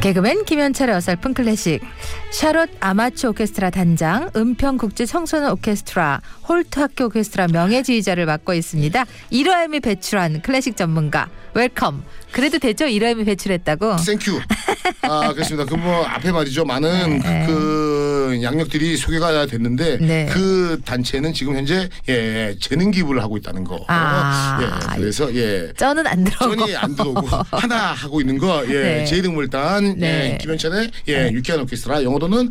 개그맨 김현철의 어설픈 클래식 샤롯 아마추어 오케스트라 단장 은평국제 청소년 오케스트라 홀트 학교 오케스트라 명예지휘자를 맡고 있습니다. 1호엠이 배출한 클래식 전문가 웰컴 그래도 되죠? 1호엠이 배출했다고 땡큐. 아 그렇습니다. 그 뭐 앞에 말이죠 많은 네. 그 양력들이 소개가 됐는데 네. 그 단체는 지금 현재 예 재능 기부를 하고 있다는 거. 아. 예 그래서 예. 쩌는 안 들어오고 전이 안 들어오고 하나 하고 있는 거 예. 네. 제2등물단 네. 예. 김현찬의 예. 유쾌한 오케스트라 영어로는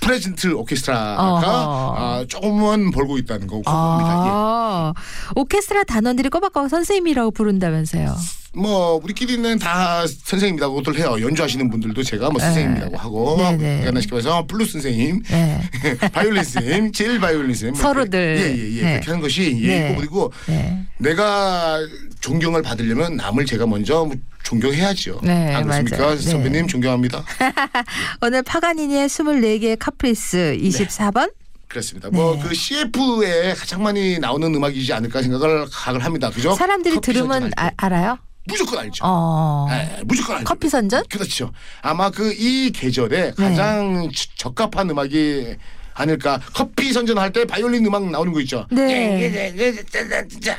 Pleasant 오케스트라가. 아, 조금은 벌고 있다는 거 봅니다. 예. 아, 오케스트라 단원들이 꼬박꼬박 선생님이라고 부른다면서요. 뭐 우리끼리는 다 선생님이라고들 해요. 연주하시는 분들도 제가 뭐 선생님이라고 하고 네네. 그러니까 쉽게 말해서 플루트 선생님, 네. 바이올린 선생님, 제일 바이올린 선생님 뭐 서로들. 예예예 예, 네. 그렇게 하는 것이 예 네. 그리고 네. 내가 존경을 받으려면 남을 제가 먼저 존경해야죠. 네, 안 그렇습니까? 맞아요. 네. 선배님 존경합니다. 오늘 파가니니의 24개의 카프리스 24번 그렇습니다. 네. 뭐그 CF에 가장 많이 나오는 음악이지 않을까 생각을 각을 합니다. 그죠? 사람들이 들으면 아? 알아요? 무조건 알죠. 어. 예, 무조건 알죠. 커피 선전? 그렇죠. 아마 그 이 계절에 가장 저- 적합한 음악이 아닐까. 커피 선전할 때 바이올린 음악 나오는 거 있죠. 네.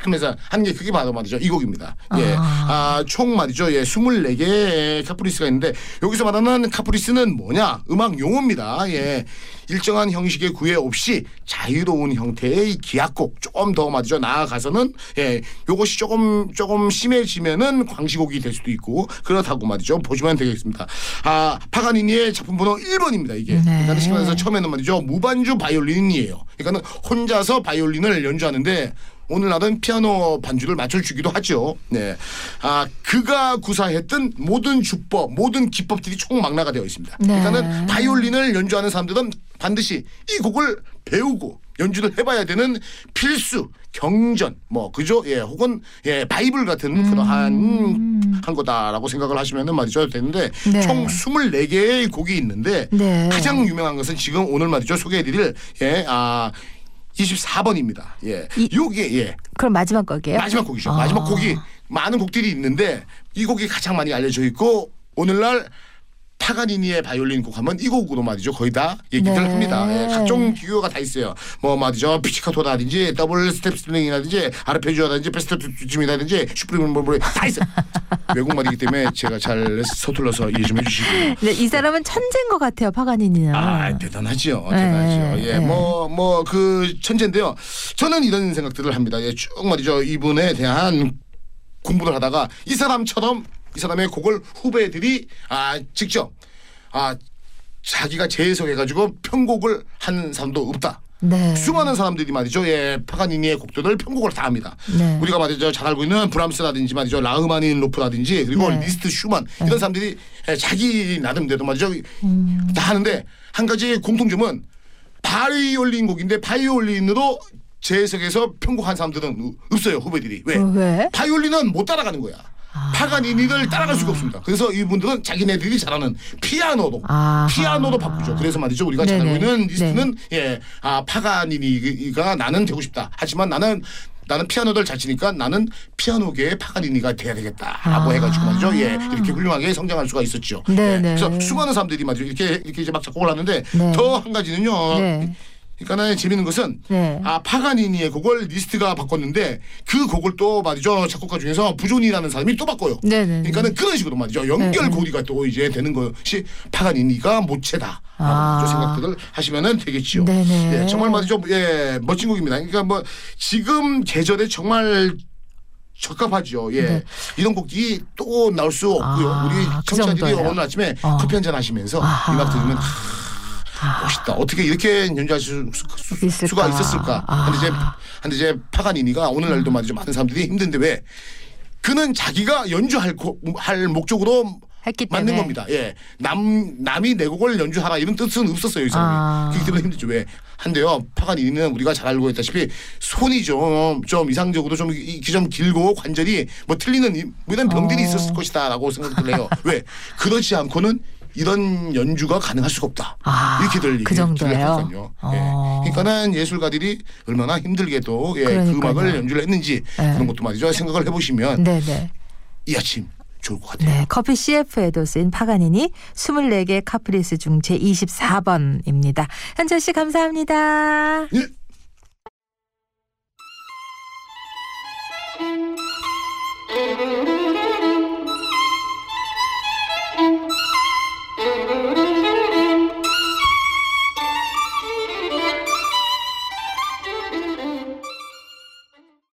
하면서 하는 게 그게 바로 말이죠. 이 곡입니다. 예. 아. 아, 총 말이죠. 예, 24개의 카프리스가 있는데 여기서 말하는 카프리스는 뭐냐? 음악 용어입니다. 예. 일정한 형식의 구애 없이 자유로운 형태의 기악곡 조금 더 말이죠. 나아가서는 예, 요것이 조금 조금 심해지면은 광시곡이 될 수도 있고 그렇다고 말이죠. 보시면 되겠습니다. 아, 파가니니의 작품 번호 1번입니다. 이게. 네. 그러니까 시간에서 처음에는 말이죠. 무반주 바이올린이에요. 그러니까는 혼자서 바이올린을 연주하는데 오늘날은 피아노 반주를 맞춰주기도 하죠. 네. 아, 그가 구사했던 모든 주법, 모든 기법들이 총망라가 되어 있습니다. 네. 그러니까는 바이올린을 연주하는 사람들은 반드시 이 곡을 배우고 연주를 해봐야 되는 필수 경전 뭐 그죠 예 혹은 예 바이블 같은 음. 그러한 한 거다라고 생각을 하시면은 말이죠 되는데 네. 총 24개의 곡이 있는데 네. 가장 유명한 것은 지금 오늘 말이죠 소개해드릴 예아 24번입니다 예 이- 요게 예 그럼 마지막 곡이에요? 마지막 곡이죠. 아. 마지막 곡이 많은 곡들이 있는데 이 곡이 가장 많이 알려져 있고 오늘날 파가니니의 바이올린 곡 하면 이 곡으로 말이죠. 거의 다 얘기들 네. 합니다. 예, 각종 기교가 다 있어요. 뭐 말이죠. 피치카토라든지 double stop string이라든지 아르페지오라든지 베스트 춤이라든지 슈프림 뭐뭐다 있어요. 외국 말이기 때문에 제가 잘 서툴러서 이해 좀 해주시고. 네, 이 사람은 천재인 것 같아요, 파가니니는. 아 대단하죠, 네, 대단하죠. 예, 네. 뭐뭐 그 천재인데요. 저는 이런 생각들을 합니다. 예, 쭉 말이죠. 이분에 대한 공부를 하다가 이 사람처럼 이 사람의 곡을 후배들이 아 직접 아 자기가 재해석해가지고 편곡을 한 사람도 없다. 네. 수많은 사람들이 말이죠. 예, 파가니니의 곡들을 편곡을 다 합니다. 네. 우리가 말이죠. 잘 알고 있는 브람스라든지 말이죠. 라흐마니노프라든지 그리고 네. 리스트 슈만 이런 사람들이 예, 자기 나름대로 말이죠. 음. 다 하는데 한 가지 공통점은 바이올린 곡인데 바이올린으로 재해석해서 편곡한 사람들은 없어요. 후배들이. 왜? 어, 왜? 바이올린은 못 따라가는 거야. 아. 파가니니를 따라갈 수가 없습니다. 그래서 이분들은 자기네들이 잘하는 피아노로 아하. 피아노로 바꾸죠. 그래서 말이죠. 우리가 잘 알고 네네. 있는 리스트는 예, 아 파가니니가 나는 되고 싶다. 하지만 나는 나는 피아노를 잘 치니까 나는 피아노계의 파가니니가 돼야 되겠다라고 아. 해가지고 말이죠. 예, 이렇게 훌륭하게 성장할 수가 있었죠. 예, 그래서 수많은 사람들이 말이죠. 이렇게 이렇게 이제 막 작곡을 하는데 네. 또 한 가지는요. 네. 그러니까는 재밌는 것은 네. 아 파가니니의 곡을 리스트가 바꿨는데 그 곡을 또 말이죠 작곡가 중에서 부조니라는 사람이 또 바꿔요. 네네. 그러니까는 그런 식으로 말이죠 연결 고리가 또 이제 되는 것이 파가니니가 모체다. 아. 생각들을 하시면은 되겠지요. 네네. 예, 정말 말이죠. 예, 멋진 곡입니다. 그러니까 뭐 지금 계절에 정말 적합하죠. 예. 네. 이런 곡이 또 나올 수 없고요. 아, 우리 그 청취자들이 정도예요? 오늘 아침에 어. 커피 한 잔 하시면서 아하. 이 음악 들으면 하, 멋있다. 어떻게 이렇게 연주할 수, 수? 수가 있었을까? 아. 근데 이제 근데 이제 파가니니가 오늘날도 말이죠. 많은 사람들이 힘든데 왜 그는 자기가 연주할 고, 할 목적으로 했기 때문에. 맞는 겁니다. 예. 남, 남이 내 곡을 연주하라 이런 뜻은 없었어요. 이 사람이. 아. 그렇기 때문에 힘들죠. 왜? 한데요. 파가니니는 우리가 잘 알고 있다시피 손이 좀, 좀 이상적으로 좀, 이- 좀 길고 관절이 뭐 틀리는 이- 뭐 이런 병들이 어. 있었을 것이다 라고 생각을 해요. 왜? 그렇지 않고는 이런 연주가 가능할 수가 없다. 아, 이렇게들 그 정도예요? 하거든요. 어. 예. 그러니까는 예술가들이 얼마나 힘들게도 예, 그. 음악을 연주를 했는지 네. 그런 것도 말이죠. 생각을 해보시면 네네. 이 아침 좋을 것 같아요. 네, 커피 CF에도 쓰인 파가니니 24개 카프리스 중 제24번입니다. 현철 씨 감사합니다. 예.